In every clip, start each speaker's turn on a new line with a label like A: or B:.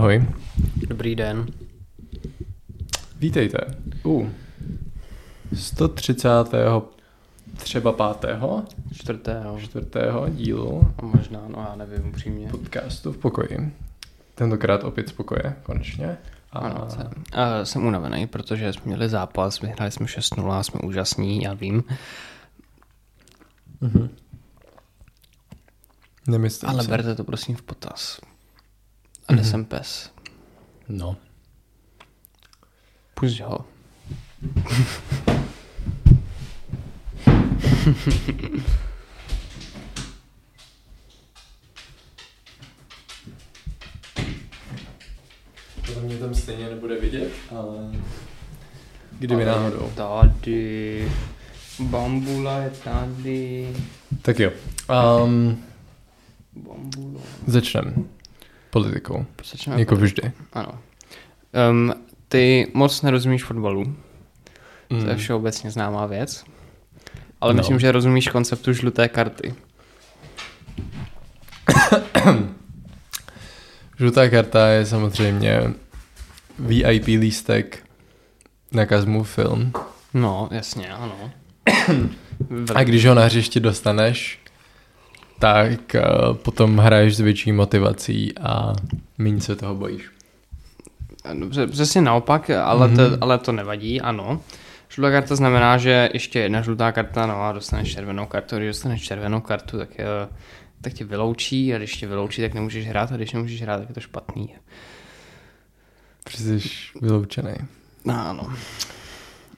A: Ahoj.
B: Dobrý den.
A: Vítejte u 130. třeba pátého,
B: Čtvrtého.
A: čtvrtého dílu
B: A možná, no já nevím upřímně.
A: podcastu v pokoji. Tentokrát opět z pokoje, konečně. A
B: Ano, jsem, uh, jsem unavený, protože jsme měli zápas, vyhráli jsme 6-0, jsme úžasní, já vím.
A: Mhm. Nemyslím
B: Ale
A: si.
B: berte to prosím v potaz. A nesem pes.
A: No.
B: Pusť ho.
A: To mě tam stejně nebude vidět, ale... Kdyby náhodou.
B: Tady. Bambula je tady.
A: Tak jo. Um,
B: Bambula.
A: začneme politikou.
B: Začneme
A: Jako
B: podle-
A: vždy.
B: Ano. Um, ty moc nerozumíš fotbalu. To je
A: Mm.
B: všeobecně známá věc. Ale
A: No.
B: myslím, že rozumíš konceptu žluté karty.
A: Žlutá karta je samozřejmě VIP lístek na Kazmu film.
B: No, jasně, ano.
A: A když ho na hřišti dostaneš, tak uh, potom hraješ s větší motivací a méně se toho bojíš.
B: Dobře, přesně naopak, ale, mm-hmm.
A: Mhm.
B: to, ale to nevadí, ano. Žlutá karta znamená, že ještě jedna žlutá karta, no a dostaneš červenou kartu. Když dostaneš červenou kartu, tak, je, tak tě vyloučí a když tě vyloučí, tak nemůžeš hrát a když nemůžeš hrát, tak je to špatný.
A: Protože jsi vyloučený.
B: No, ano.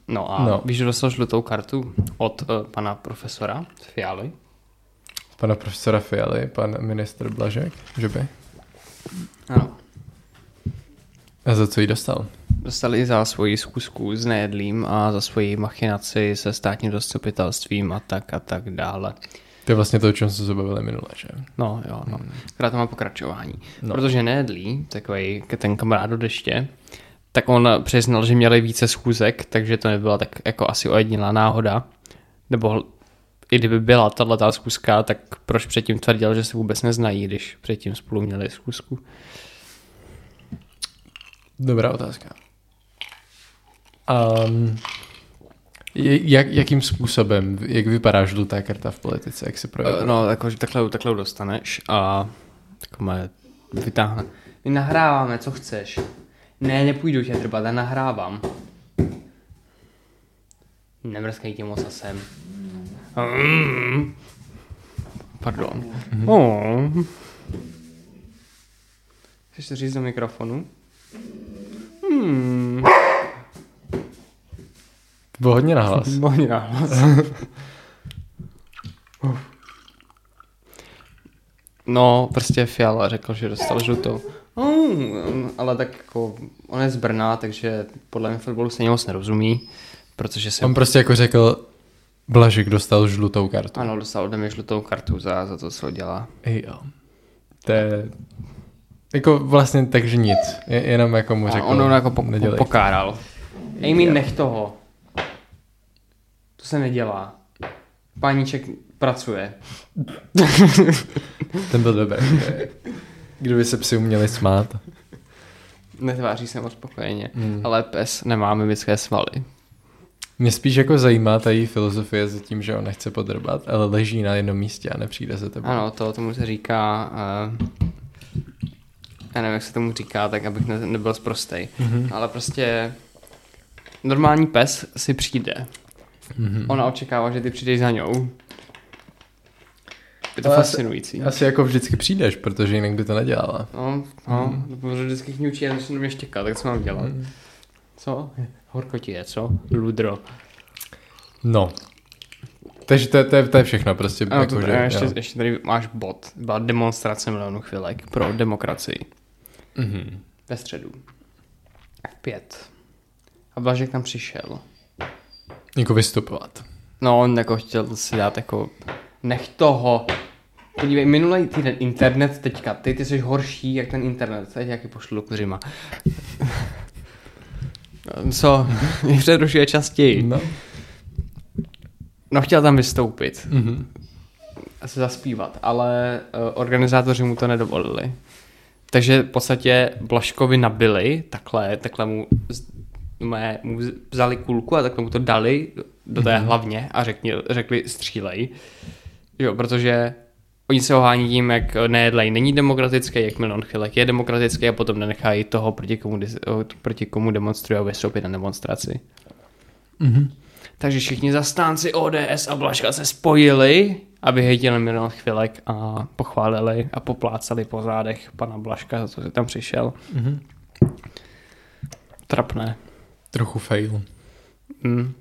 B: No a
A: No.
B: no. víš, že dostal žlutou kartu od uh, pana profesora Fialy?
A: Pana profesora Fialy, pan ministr Blažek, že by?
B: Ano.
A: A za co jí dostal?
B: Dostali za svoji zkusku s nejedlým a za svoji machinaci se státním zastupitelstvím a tak a tak dále.
A: To je vlastně to, o čem jsme se bavili minule, že?
B: No jo, no. Která to má pokračování.
A: No.
B: No. Protože nejedlý, takový ten kamarád do deště, tak on přiznal, že měli více schůzek, takže to nebyla tak jako asi ojedinělá náhoda. Nebo i kdyby byla tahle ta schůzka, tak proč předtím tvrdil, že se vůbec neznají, když předtím spolu měli schůzku?
A: Dobrá otázka. Um, jak, jakým způsobem, jak vypadá žlutá karta v politice, jak se projevuje?
B: No, jako, že takhle, takhle dostaneš a takhle vytáhne. My nahráváme, co chceš. Ne, nepůjdu tě drbat, já nahrávám. Nemrskej tě moc a sem. Pardon. Mm. Oh. Chceš to říct do mikrofonu? Hmm.
A: To bylo hodně nahlas.
B: Bohně nahlas. No, prostě Fiala řekl, že dostal žlutou. Mm, ale tak jako, on je z Brna, takže podle mě fotbalu stejně moc nerozumí, protože se...
A: On prostě jako řekl, Blažek dostal žlutou kartu.
B: Ano, dostal ode mě žlutou kartu za, za to, co dělá.
A: Jo. To je... Jako vlastně takže nic. Je, jenom jako mu
B: A
A: řekl,
B: on ho jako po, po, pokáral. Amy, nech toho. To se nedělá. Páníček pracuje.
A: Ten byl dobrý. Kdyby se psi uměli smát.
B: Netváří se moc spokojeně.
A: Hmm.
B: Ale pes nemá mimické svaly.
A: Mě spíš jako zajímá ta její filozofie za tím, že on nechce podrbat, ale leží na jednom místě a nepřijde se tebe.
B: Ano, to tomu se říká... Uh, já nevím, jak se tomu říká, tak abych ne, nebyl zprostej.
A: Mhm.
B: Ale prostě normální pes si přijde.
A: Mhm.
B: Ona očekává, že ty přijdeš za ňou. Je to
A: Ale asi-
B: fascinující.
A: Asi jako vždycky přijdeš, protože jinak by to nedělala.
B: No, no, mm. protože vždycky kňučí a začne mě štěkat, tak co mám dělat?
A: Mhm.
B: Co? Horko ti je, co? Ludro.
A: No. Takže to, je- to, je, to je všechno prostě.
B: Ano,
A: jako,
B: to,
A: že,
B: ještě,
A: jo.
B: ještě tady máš bod. Byla demonstrace milionu chvilek pro demokracii.
A: Mhm.
B: Ve středu. V pět. A Blažek tam přišel.
A: Jako vystupovat.
B: No, on jako chtěl si dát jako... Nech toho. Podívej, minulý týden internet teďka, ty, ty jsi horší jak ten internet. Teď jaký pošlu do kuřima. Co? Mě přerušuje častěji.
A: No.
B: No chtěl tam vystoupit
A: Mhm.
B: a se zaspívat, ale uh, organizátoři mu to nedovolili. Takže v podstatě Blaškovi nabili, takhle, takhle mu, z- mé, mu vzali kulku a takhle mu to dali do té hlavně a řekni, řekli střílej. Jo, protože oni se ohání tím, jak nejedlej není demokratický, jak Milan Chilek je demokratický a potom nenechají toho, proti komu, dis- proti komu demonstrují a vystoupit na demonstraci.
A: Mhm.
B: Takže všichni zastánci ODS a Blaška se spojili, aby hejtili Milan Chvilek a pochválili a poplácali po zádech pana Blaška za to, že tam přišel.
A: Mhm.
B: Trapné.
A: Trochu fail.
B: Mm.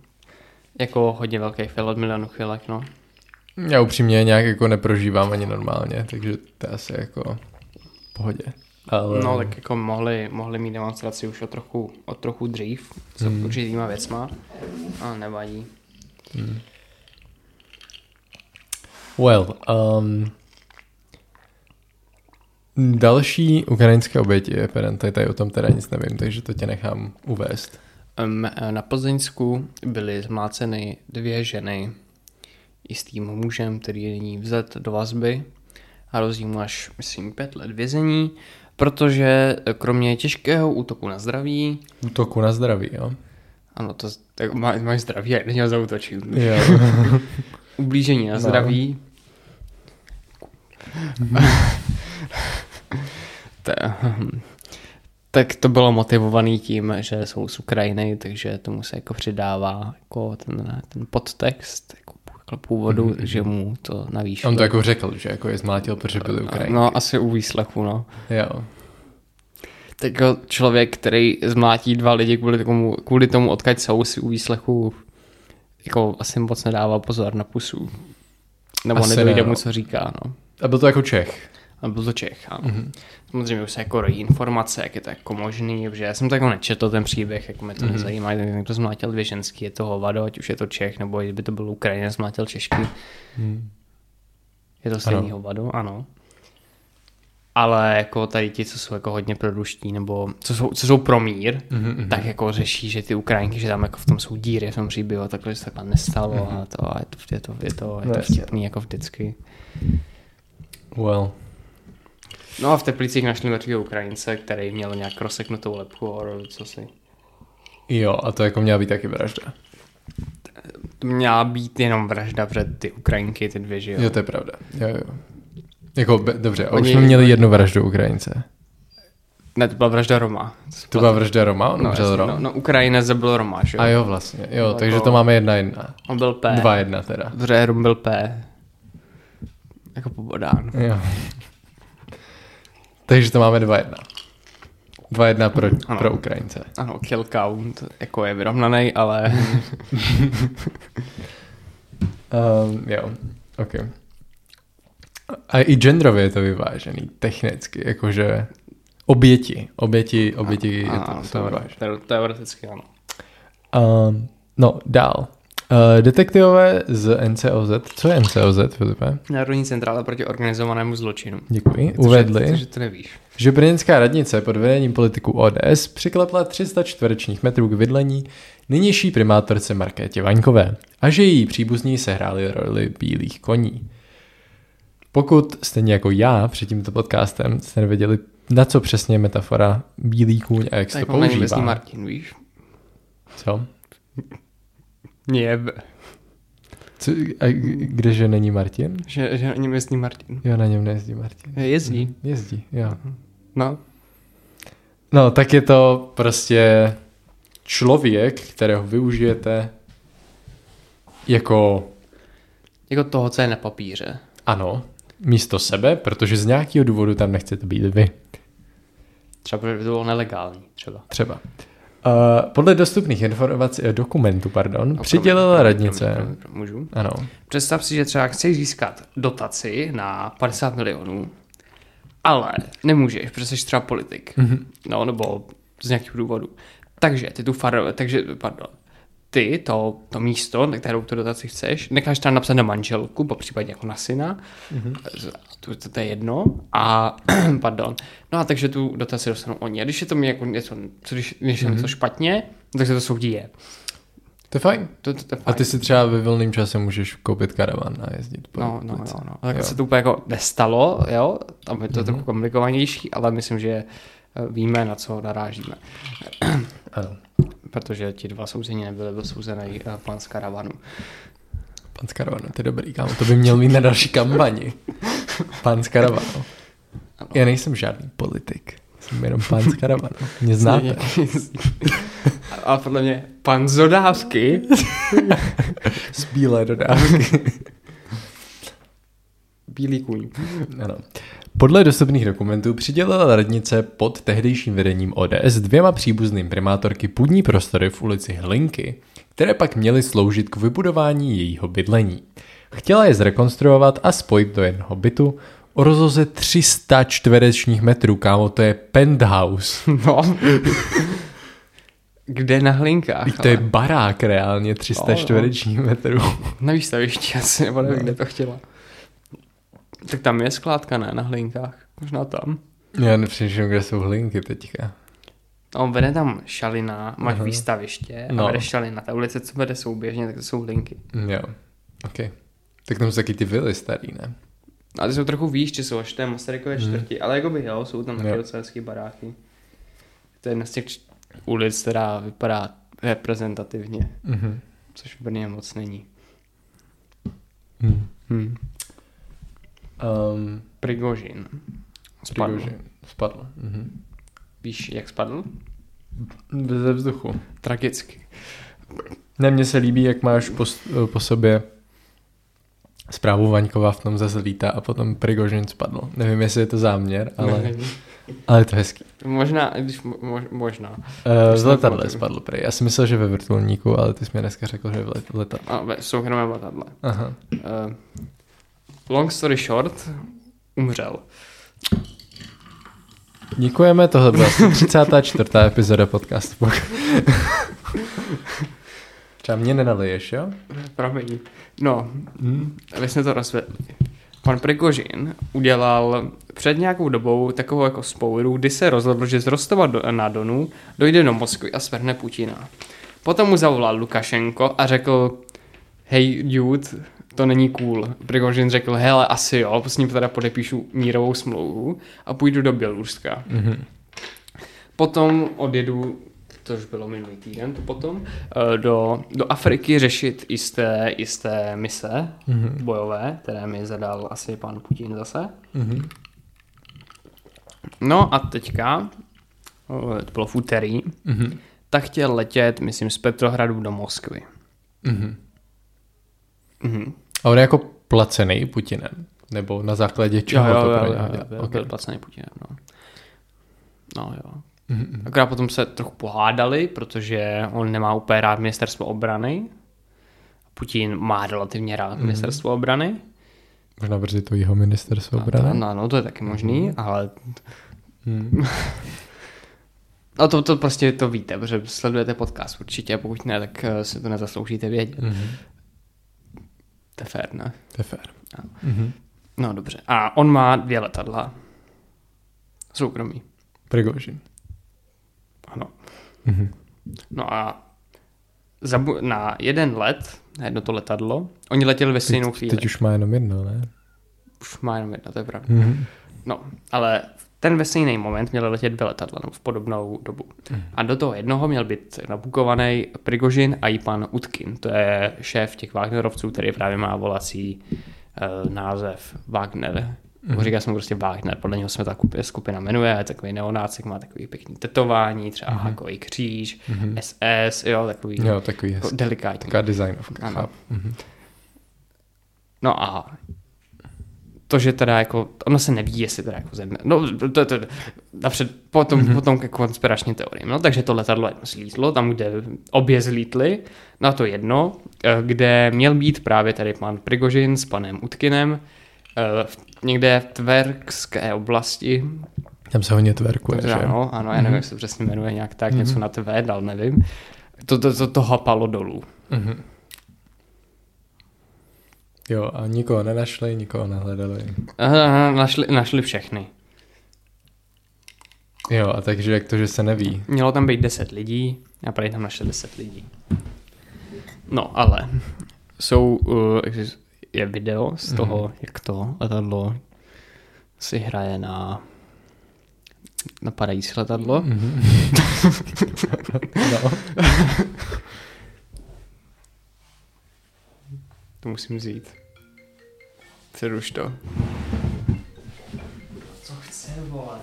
B: Jako hodně velký fail od Milanu Chvilek, no.
A: Já upřímně nějak jako neprožívám ani normálně, takže to je asi jako pohodě. Ale...
B: No tak jako mohli, mohli mít demonstraci už o trochu, o trochu dřív, s
A: Hmm.
B: určitýma věcma, ale nevadí.
A: Well, um, další ukrajinské oběti, Perente, tady o tom teda nic nevím, takže to tě nechám uvést.
B: Um, na Plzeňsku byly zmláceny dvě ženy i s tím mužem, který je nyní vzat do vazby a mu až, myslím, pět let vězení, protože kromě těžkého útoku na zdraví,
A: Útoku na zdraví, jo?
B: ano, to tak má, máš zdraví, jak neměl zautočit,
A: Jo.
B: ublížení na
A: No.
B: zdraví, Ta- tak to bylo motivovaný tím, že jsou z Ukrajiny, takže tomu se jako přidává jako ten, ten podtext jako původu,
A: Mhm,
B: mm-hmm. že mu to navýšilo.
A: On to jako řekl, že jako je zmlátil, protože byli Ukrajinci.
B: No, asi u výslechu, no.
A: Jo.
B: Tak jako člověk, který zmlátí dva lidi kvůli tomu, kvůli tomu odkaď jsou si u výslechu, jako asi moc nedává pozor na pusu. Nebo
A: Asi
B: nedojde
A: ne, no.
B: mu, co říká, no.
A: A byl to jako Čech.
B: A byl to Čech, ano.
A: Mhm.
B: Mm-hmm. Samozřejmě už se jako rojí informace, jak je to jako možný, protože já jsem to jako nečetl ten příběh, jako mě to
A: Mhm.
B: mm-hmm. nezajímá, tak někdo zmlátil dvě ženský, je to hovado, ať už je to Čech, nebo kdyby to byl Ukrajinec, zmlátil Češky.
A: Hmm.
B: Je to stejný
A: Ano.
B: ano. hovado, ano. Ale jako tady ti, co jsou jako hodně proruští, nebo co jsou, co jsou pro mír,
A: Mhm, mhm.
B: mm-hmm. tak jako řeší, že ty Ukrajinky, že tam jako v tom jsou díry v tom příběhu, takhle že se takhle nestalo mm-hmm. a to, a je to, je to, je to, je
A: No
B: to
A: jasně.
B: vtipný jako vždycky.
A: Well.
B: No a v Teplicích našli mrtvého Ukrajince, který měl nějak rozseknutou lepku a co si.
A: Jo, a to jako měla být taky vražda.
B: To měla být jenom vražda před ty Ukrajinky, ty dvě, že jo?
A: Jo, to je pravda. Jo, jo. Jako, be, dobře, a už jsme měli jednu vraždu Ukrajince.
B: Ne, to byla vražda Roma.
A: To byla vražda Roma, on
B: no,
A: umřel
B: jasně,
A: Rom.
B: no, no, Ukrajinec zabil Roma, že jo?
A: A jo, vlastně. Jo,
B: No,
A: takže
B: jako-
A: to máme jedna jedna.
B: On byl P.
A: Dva jedna teda.
B: Dobře, Rom byl P. Jako pobodán.
A: Jo. Takže to máme dva jedna. Dva jedna pro,
B: Ano.
A: pro Ukrajince.
B: Ano, kill count jako je vyrovnaný, ale
A: Um, jo, ok. A i genderově je to vyvážený, technicky, jakože oběti, oběti, oběti je to,
B: a,
A: jsou vyvážený.
B: to, teoreticky ano.
A: Um, no, dál. Uh, detektivové z NCOZ, co je NCOZ, Filipe?
B: Národní centrála proti organizovanému zločinu.
A: Děkuji.
B: Cože-
A: Uvedli,
B: cože to nevíš.
A: že brněnská radnice pod vedením politiků ODS přiklepla 300 čtverečních metrů k bydlení nynější primátorce Markétě Vaňkové a že její příbuzní sehráli roli bílých koní. Pokud stejně jako já před tímto podcastem jste nevěděli, na co přesně je metafora bílý kůň a jak se to používá.
B: Martin, víš?
A: Co?
B: Nie,
A: co a g- kdeže není Martin?
B: že, že není městní Martin.
A: Jo, na něm nejezdí Martin.
B: Jezdí.
A: Jezdí, jo.
B: No,
A: No, tak je to prostě člověk, kterého využijete jako,
B: jako toho, co je na papíře.
A: ano, místo sebe, protože z nějakého důvodu tam nechcete být vy.
B: Třeba protože by to bylo nelegální, třeba.
A: Třeba. Uh, podle dostupných informací, eh, dokumentů, pardon,
B: No,
A: přidělila
B: promiň,
A: radnice.
B: promiň, promiň, Můžu?
A: Ano.
B: Představ si, že třeba chceš získat dotaci na 50 milionů, ale nemůžeš, protože jsi třeba politik.
A: Mhm.
B: Mm-hmm. No, nebo z nějakého důvodu. Takže ty tu far, takže, pardon, ty to, to místo, na kterou tu dotaci chceš, necháš tam napsat na manželku, po případě jako na syna,
A: Mhm.
B: mm-hmm. to, to, to, je jedno, a pardon, no a takže tu dotaci dostanou oni. A když je to mi jako něco, co když, když je
A: Mhm.
B: něco špatně, tak se to soudí je.
A: To je fajn.
B: To, to, to je
A: A
B: fajn.
A: ty si třeba ve volném čase můžeš koupit karavan a jezdit po
B: No, no, no, no. Tak
A: Jo.
B: se to úplně jako nestalo, jo, tam je to
A: Mhm.
B: trochu komplikovanější, ale myslím, že eh, víme, na co narážíme.
A: Ano.
B: Protože ti dva souzení nebyli, byl souzený eh, pan z karavanu.
A: Pan z karavanu, to je dobrý, kámo. To by měl mít na další kampani. Pan z karavanu. Já nejsem žádný politik. Jsem jenom pán z karavanu. Mě znáte.
B: A podle mě pan z dodávky
A: Z bílé dodávky.
B: Bílý kůň.
A: Ano. Podle dostupných dokumentů přidělila radnice pod tehdejším vedením ODS dvěma příbuzným primátorky půdní prostory v ulici Hlinky, které pak měly sloužit k vybudování jejího bydlení. Chtěla je zrekonstruovat a spojit do jednoho bytu o rozloze 300 čtverečních metrů, kámo, to je penthouse.
B: No. Kde na hlinkách?
A: Teď to je
B: ale
A: barák reálně 300
B: No, no.
A: čtverečních metrů.
B: Na výstavišti asi, nebo nevím,
A: No.
B: kde to chtěla. Tak tam je skládka, ne? Na hlinkách. Možná tam.
A: Já nepřemýšlím, kde jsou hlinky teďka.
B: No, vede tam šalina, máš
A: Aha.
B: výstaviště a
A: No.
B: vede šalina. Ta ulice, co vede souběžně, tak to jsou linky.
A: Jo, ok. Tak tam jsou taky ty vily starý, ne?
B: A ty jsou trochu výš, jsou až té Masarykové
A: Hmm.
B: čtvrti, ale jakoby jo, jsou tam taky docela hezký baráky. To je jedna z těch ulic, která vypadá reprezentativně,
A: Mhm.
B: což v Brně moc není.
A: Hmm.
B: Hmm.
A: Um,
B: Prigožin. Spadl.
A: Prigožin. Spadl. Mhm.
B: Víš, jak spadl?
A: Ze vzduchu.
B: Tragicky.
A: Ne, mně se líbí, jak máš po, po sobě zprávu Vaňkova v tom zase lítá a potom Prigožin spadl. Nevím, jestli je to záměr, ale, ale je to hezký.
B: Možná, když mo, mo, možná.
A: Uh,
B: Už
A: z letadle spadl prej. Já si myslel, že ve vrtulníku, ale ty jsi mi dneska řekl, že v let, letadle.
B: A ve soukromém letadle.
A: Aha.
B: Uh, long story short, umřel.
A: Děkujeme, tohle byla asi 34. epizoda podcastu. Třeba mě nenaliješ, jo?
B: Promiň. No,
A: Hmm.
B: aby jsme to rozvedli. Pan Prigožin udělal před nějakou dobou takovou jako spouru, kdy se rozhodl, že z Rostova do, na Donu dojde do Moskvy a svrhne Putina. Potom mu zavolal Lukašenko a řekl, hej dude, to není cool. Prigožin řekl, hele, asi jo, s ním teda podepíšu mírovou smlouvu a půjdu do Běloruska.
A: Mhm.
B: Potom odjedu, to už bylo minulý týden, to potom, eh, do, do Afriky řešit jisté, jisté mise
A: Mhm.
B: bojové, které mi zadal asi pan Putin zase.
A: Mhm.
B: No a teďka, eh, to bylo v úterý,
A: Mhm.
B: tak chtěl letět, myslím, z Petrohradu do Moskvy.
A: Mhm.
B: Mhm.
A: A on je jako placený Putinem? Nebo na základě čeho
B: Jo, jo,
A: to
B: jo, jo,
A: něho
B: jo,
A: dělá?
B: byl, placený Putinem, no. No jo.
A: Mhm.
B: Akorát potom se trochu pohádali, protože on nemá úplně rád ministerstvo obrany. Putin má relativně rád
A: Mhm.
B: ministerstvo obrany.
A: Možná brzy to jeho ministerstvo
B: No,
A: obrany?
B: no, no, to je taky možný, ale
A: Mhm.
B: no to, to prostě to víte, protože sledujete podcast určitě, pokud ne, tak eh, si to nezasloužíte vědět.
A: Mhm.
B: To je fér, ne?
A: To je fér.
B: No.
A: Mhm.
B: No dobře. A on má dvě letadla. Soukromí.
A: Prigožin.
B: Ano.
A: Mhm.
B: No a za, bu- na jeden let, na jedno to letadlo, oni letěli ve stejnou
A: Teď,
B: chvíli.
A: teď už má jenom jedno, ne?
B: Už má jenom jedna, to je pravda.
A: Mhm.
B: No, ale v ten ve stejný moment měli letět dvě letadla, v podobnou dobu.
A: Mhm.
B: A do toho jednoho měl být nabukovaný Prigožin a i pan Utkin. To je šéf těch Wagnerovců, který právě má volací uh, název Wagner.
A: Mhm.
B: Mm. Říká se mu prostě Wagner, podle něho se ta kup- skupina jmenuje, je takový neonácek, má takový pěkný tetování, třeba
A: Mhm.
B: mm. takový kříž,
A: Mhm.
B: SS, jo, takový
A: Jo, takový
B: jako delikátní.
A: Taková designovka,
B: Ano.
A: Mhm.
B: No a to, že teda jako, ono se neví, jestli teda jako země, no to, to, to napřed, potom,
A: Mhm.
B: mm-hmm. potom ke konspiračním teoriím, no takže to letadlo jedno zlítlo, tam, kde obě zlítly, na to jedno, eh, kde měl být právě tady pan Prigožin s panem Utkinem, eh, někde v Tverkské oblasti,
A: Tam se hodně tverkuje, že?
B: ano, ano, já nevím,
A: Mhm.
B: jak se to přesně jmenuje, nějak tak,
A: Mhm.
B: něco na Tvé, dal, nevím, to, to, to, to hapalo dolů.
A: Mhm. Jo, a nikoho nenašli, nikoho nehledali.
B: Aha, našli, našli všechny.
A: Jo, a takže jak to, že se neví?
B: Mělo tam být 10 lidí a prý tam našli 10 lidí. No, ale jsou, uh, je video z toho, mm. jak to letadlo si hraje na napadající letadlo.
A: Mhm. no.
B: To musím vzít. Přeruš to. Co chce, vole?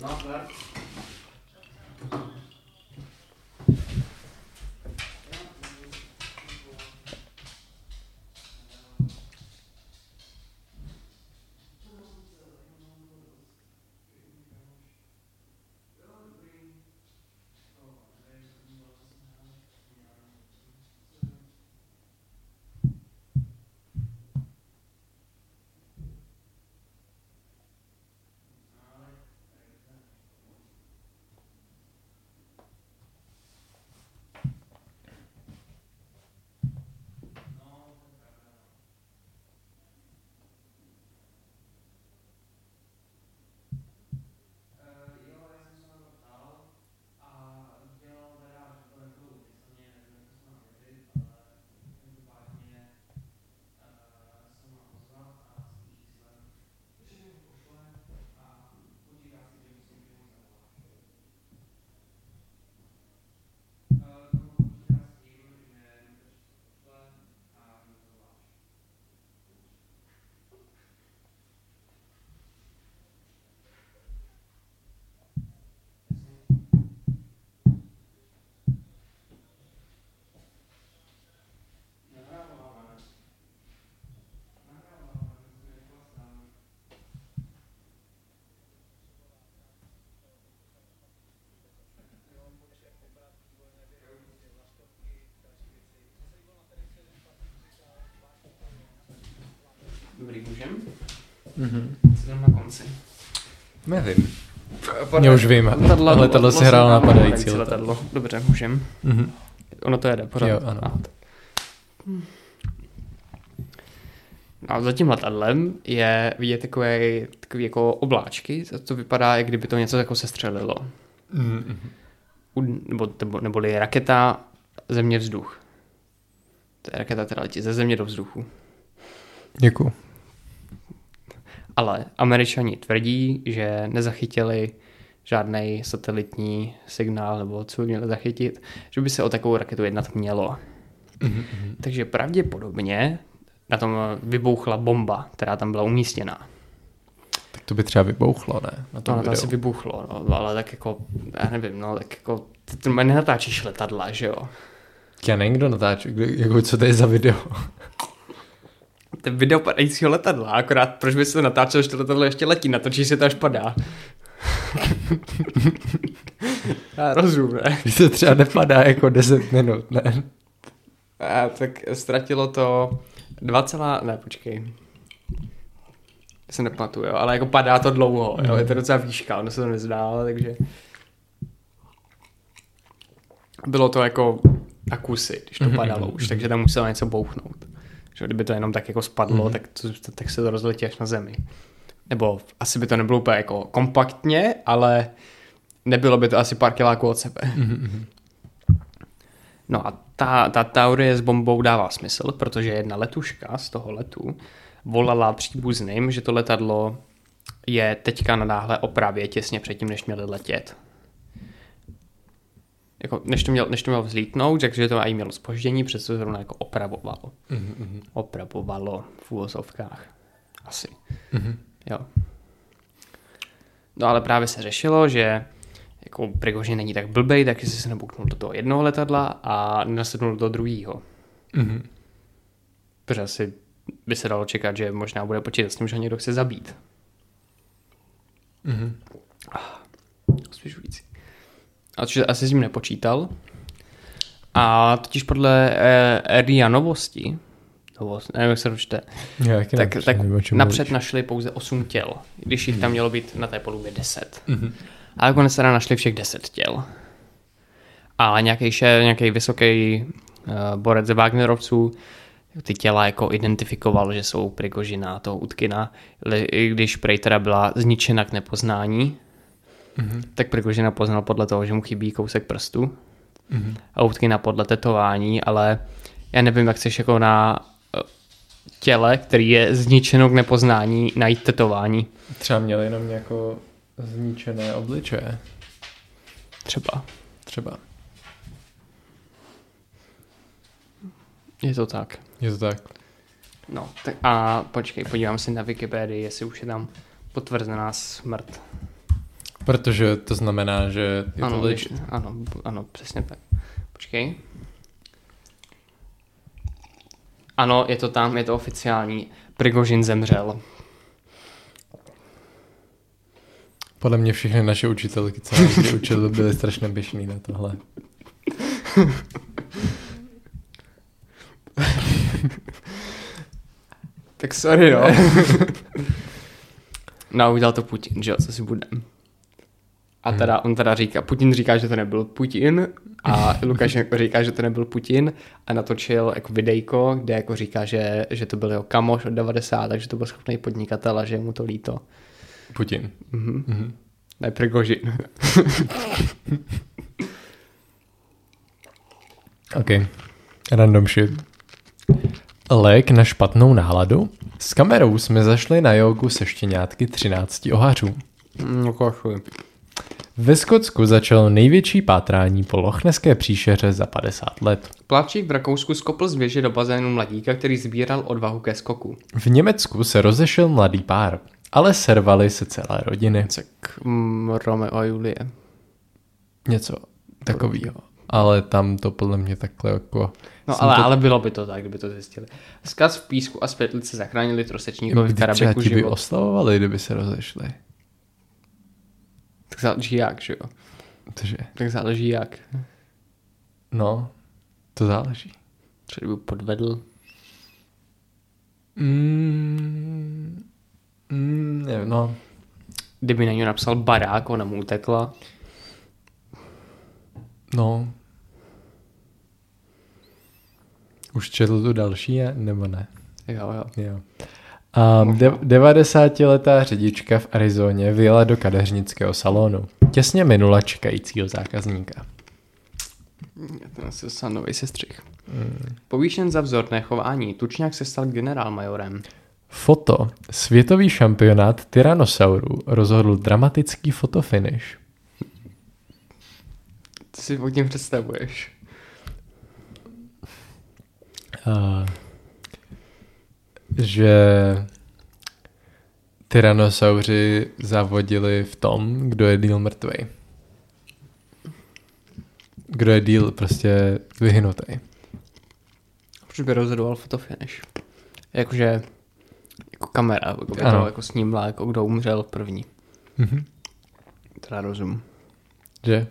B: Tak.
A: Mhm.
B: Co tam na konci?
A: Nevím. Já už vím.
B: Letadlo,
A: letadlo si hrál napadající letadlo.
B: letadlo. Dobře, můžem.
A: Mhm.
B: Ono to jede pořád.
A: Jo, ano.
B: No a za tím letadlem je vidět takové, takové jako obláčky, to vypadá, jak kdyby to něco jako sestřelilo.
A: Mhm.
B: U, nebo, nebo, neboli raketa země vzduch. To je raketa, která letí ze země do vzduchu.
A: Děkuju.
B: Ale američani tvrdí, že nezachytili žádný satelitní signál, nebo co by měli zachytit, že by se o takovou raketu jednat mělo.
A: Mhm.
B: Takže pravděpodobně na tom vybouchla bomba, která tam byla umístěná.
A: Tak to by třeba vybouchlo, ne? Na
B: To
A: tom
B: no, to asi vybuchlo, no, ale tak jako, já nevím, no, tak jako, ty, ty nenatáčíš letadla, že jo?
A: Já nevím, kdo natáčí, kdo, jako, co to je za video.
B: To je video padajícího letadla, akorát proč by se to natáčelo, že to letadlo ještě letí, natočí se to až padá. já rozumím, ne?
A: Když to třeba nepadá jako 10 minut, ne?
B: A, tak ztratilo to 2, celá- ne, počkej. Se nepamatuju, jo, ale jako padá to dlouho, jo, je to docela výška, ono se to nezdá, takže... Bylo to jako na kusy, když to
A: Mhm,
B: padalo
A: mhm,
B: už, takže tam muselo něco bouchnout. Že kdyby to jenom tak jako spadlo,
A: Mhm.
B: tak, to, tak se to rozletí až na zemi. Nebo asi by to nebylo úplně jako kompaktně, ale nebylo by to asi pár kiláků od sebe.
A: Mhm,
B: No a ta, ta teorie s bombou dává smysl, protože jedna letuška z toho letu volala příbuzným, že to letadlo je teďka na náhle opravě těsně předtím, než měli letět. Jako, než, to měl, než to mělo vzlítnout, takže to i mělo spoždění, přesto zrovna jako opravovalo.
A: Mhm,
B: Opravovalo v úvozovkách. Asi.
A: mhm.
B: Jo. No ale právě se řešilo, že jako Prigožin není tak blbej, tak jestli se nebuknul do toho jednoho letadla a nasednul do druhého.
A: Mhm.
B: Protože asi by se dalo čekat, že možná bude počítat s tím, že ho někdo chce zabít.
A: Mhm.
B: Osvěžující. A to, že asi s tím nepočítal. A totiž podle eh, RIA novosti, novost, nevím, jak se to čte, tak,
A: napřed
B: tak
A: nevím,
B: napřed
A: mluvíš.
B: našli pouze 8 těl, když jich tam mělo být na té palubě 10.
A: Mhm.
B: A nakonec teda našli všech 10 těl. A nějaký, še, nějaký vysoký uh, borec ze Wagnerovců ty těla jako identifikoval, že jsou Prigožina toho Utkina, i když prej teda byla zničena k nepoznání,
A: Mhm.
B: tak Prigožina poznal podle toho, že mu chybí kousek prstu. mm-hmm. loutky na podle tetování, ale já nevím, jak chceš jako na eh, těle, který je zničeno k nepoznání, najít tetování.
A: Třeba měl jenom jako zničené obličeje.
B: Třeba.
A: Třeba.
B: Je to tak.
A: Je to tak.
B: No, tak a počkej, podívám se na Wikipedii, jestli už je tam potvrzená smrt.
A: Protože to znamená, že je
B: ano,
A: to legit.
B: ano, ano, přesně tak. Počkej. Ano, je to tam, je to oficiální. Prigožin zemřel.
A: Podle mě všechny naše učitelky, co nás učili, byly strašně běžný na tohle.
B: tak sorry, no. no, udělal to Putin, že jo, co si budem. A teda, on teda říká, Putin říká, že to nebyl Putin a Lukašenko říká, že to nebyl Putin a natočil jako videjko, kde jako říká, že, že to byl jeho kamoš od 90, takže to byl schopný podnikatel a že je mu to líto.
A: Putin.
B: Mhm. Mhm. Ne, Prigožin.
A: OK. Random shit. Lék na špatnou náladu? S kamerou jsme zašli na jogu se štěňátky 13 ohařů.
B: No.
A: Ve Skotsku začalo největší pátrání po lochneské příšeře za 50 let.
B: Plavčík v Rakousku skopl z věže do bazénu mladíka, který sbíral odvahu ke skoku.
A: V Německu se rozešel mladý pár, ale servali se celé rodiny.
B: Tak mm, Romeo a Julie.
A: Něco takového. Ale tam to podle mě takhle jako...
B: No ale, to... ale bylo by to tak, kdyby to zjistili. Skaz v písku a světlice zachránili trosečníkovi v Karabeku
A: život. by oslavovali, kdyby se rozešli.
B: Tak záleží jak, že jo?
A: Cože?
B: Tak záleží jak.
A: No, to záleží.
B: Třeba by podvedl.
A: Mm, mm, nevím, no.
B: Kdyby na něj napsal barák, ona mu utekla.
A: No. Už četl tu další, nebo ne?
B: Jo, jo.
A: jo. A de- 90-letá řidička v Arizoně vyjela do kadeřnického salonu. Těsně minula čekajícího zákazníka.
B: To asi dostal nový sestřih. Hmm. Povýšen za vzorné chování, Tučňák se stal generálmajorem.
A: Foto. Světový šampionát Tyrannosaurů rozhodl dramatický fotofinish.
B: Co si pod tím představuješ?
A: Uh, že tyrannosauři závodili v tom, kdo je díl mrtvý. Kdo je díl prostě vyhnutý.
B: Proč by rozhodoval fotofinish? Jakože jako kamera, jako by to jako snímla, jako kdo umřel první. Mm-hmm. Teda rozum.
A: Že?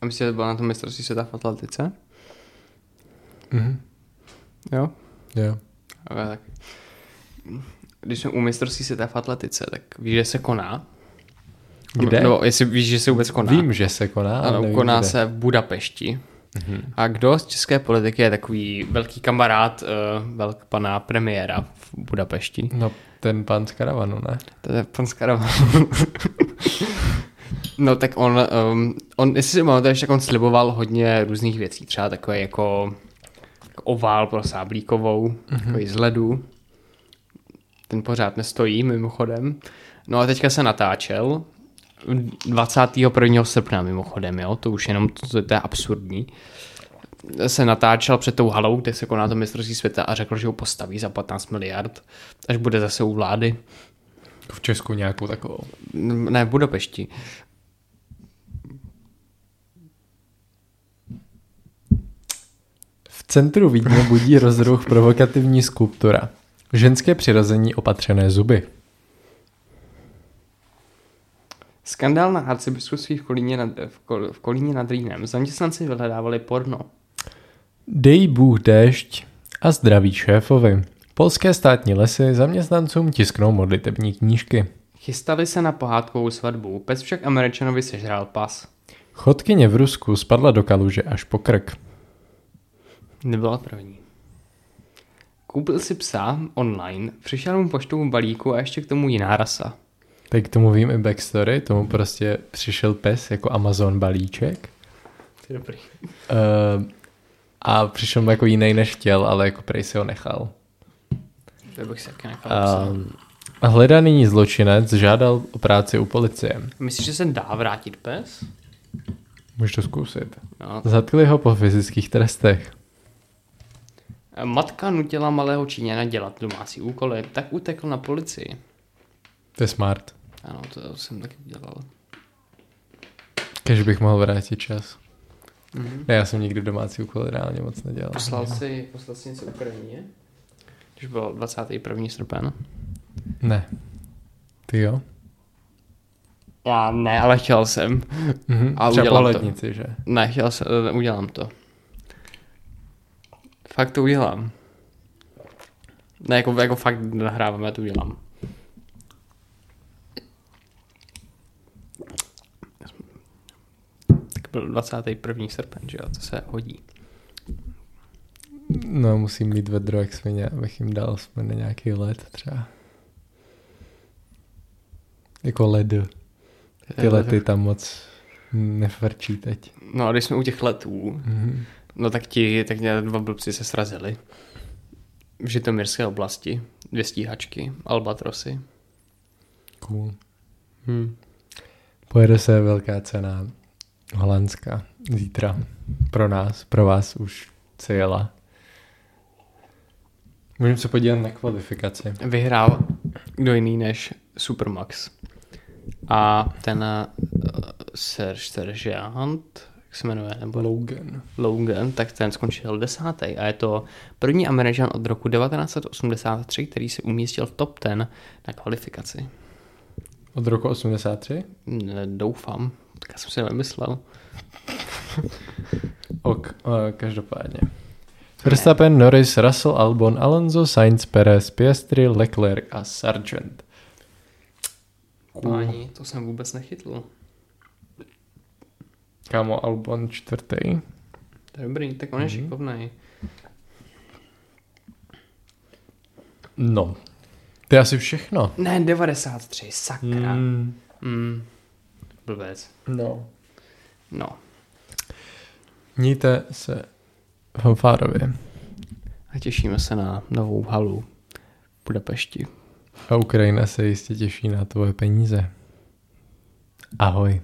B: A myslíte, že to bylo na tom mistrovství světa v atletice?
A: Mhm.
B: Jo?
A: Jo.
B: Okay, tak když jsme u mistrovství světa v atletice, tak víš, že se koná?
A: Kde?
B: No, jestli víš, že se vůbec koná.
A: Vím, že se koná.
B: Ano, nevím, koná kde. se v Budapešti. Mm-hmm. A kdo z české politiky je takový velký kamarád uh, velk pana premiéra v Budapešti?
A: No, ten pan z karavanu, ne?
B: To je pan z karavanu. no, tak on, um, on jestli si pamatuješ, tak on sliboval hodně různých věcí. Třeba takové jako ovál pro Sáblíkovou, mm-hmm. takový z ledu ten pořád nestojí mimochodem. No a teďka se natáčel 21. srpna mimochodem, jo, to už jenom, to, to je absurdní. Se natáčel před tou halou, kde se koná to mistrovství světa a řekl, že ho postaví za 15 miliard, až bude zase u vlády.
A: V Česku nějakou takovou?
B: Ne, v Budapešti.
A: V centru Vídně budí rozruch provokativní skulptura. Ženské přirození opatřené zuby.
B: Skandál na arcibiskupství v Kolíně nad, v, Kol, v Kolíně nad Rýnem. Zaměstnanci vyhledávali porno.
A: Dej Bůh déšť a zdraví šéfovi. Polské státní lesy zaměstnancům tisknou modlitební knížky.
B: Chystali se na pohádkovou svatbu, pes však američanovi sežral pas.
A: Chodkyně v Rusku spadla do kaluže až po krk.
B: Nebyla první. Koupil si psa online, přišel mu poštou balíku a ještě k tomu jiná rasa.
A: Tak k tomu vím i backstory, tomu prostě přišel pes jako Amazon balíček.
B: To je dobrý.
A: Uh, a přišel mu jako jiný než chtěl, ale jako prej si ho nechal.
B: To bych si taky nechal uh,
A: hledaný zločinec žádal o práci u policie.
B: Myslíš, že se dá vrátit pes?
A: Můžeš to zkusit.
B: No.
A: Zatkli ho po fyzických trestech.
B: Matka nutila malého Číňana dělat domácí úkoly, tak utekl na policii.
A: To je smart.
B: Ano, to jsem taky dělal.
A: Kež bych mohl vrátit čas.
B: Mhm.
A: Ne, já jsem nikdy domácí úkoly reálně moc nedělal.
B: Poslal si, poslal si něco Ukrajině? Když byl 21. srpen.
A: Ne. Ty jo?
B: Já ne, ale chtěl jsem.
A: Mhm.
B: A
A: Třeba
B: udělám
A: po
B: to.
A: lednici, že?
B: Ne, chtěl jsem, udělám to. Fakt to udělám. Ne, jako, jako fakt nahráváme, to udělám. Tak byl 21. srpen, že jo, to se hodí.
A: No, musím mít vedro jak svině, abych jim dal aspoň na nějaký led třeba. Jako led. Ty lety tam moc nefrčí teď.
B: No a když jsme u těch letů,
A: Mhm.
B: No tak ti, tak nějak dva blbci se srazili. V Žitomirské oblasti. Dvě stíhačky, albatrosy.
A: Cool.
B: Hmm.
A: Pojede se velká cena Holandska zítra. Pro nás, pro vás už se jela. Můžeme se podívat na kvalifikaci.
B: Vyhrál kdo jiný než Supermax. A ten uh, Serge Sergeant, jak se jmenuje, nebo
A: Logan.
B: Logan, tak ten skončil desátý. A je to první Američan od roku 1983, který se umístil v top 10 na kvalifikaci.
A: Od roku 83?
B: Ne, Doufám, tak jsem si nevymyslel.
A: Ok, uh, každopádně. Verstappen, Norris, Russell, Albon, Alonso, Sainz, Perez, Piastri, Leclerc a Sargent.
B: Páni, to jsem vůbec nechytl.
A: Kámo, Albon čtvrtý.
B: To je dobrý, tak on je
A: Mhm.
B: šikovnej.
A: No. To je asi všechno.
B: Ne, 93, sakra. Mm.
A: Mm,
B: Mm. Blbec.
A: no.
B: No.
A: Mějte se fanfárově.
B: A těšíme se na novou halu v Budapešti.
A: A Ukrajina se jistě těší na tvoje peníze. Ahoj.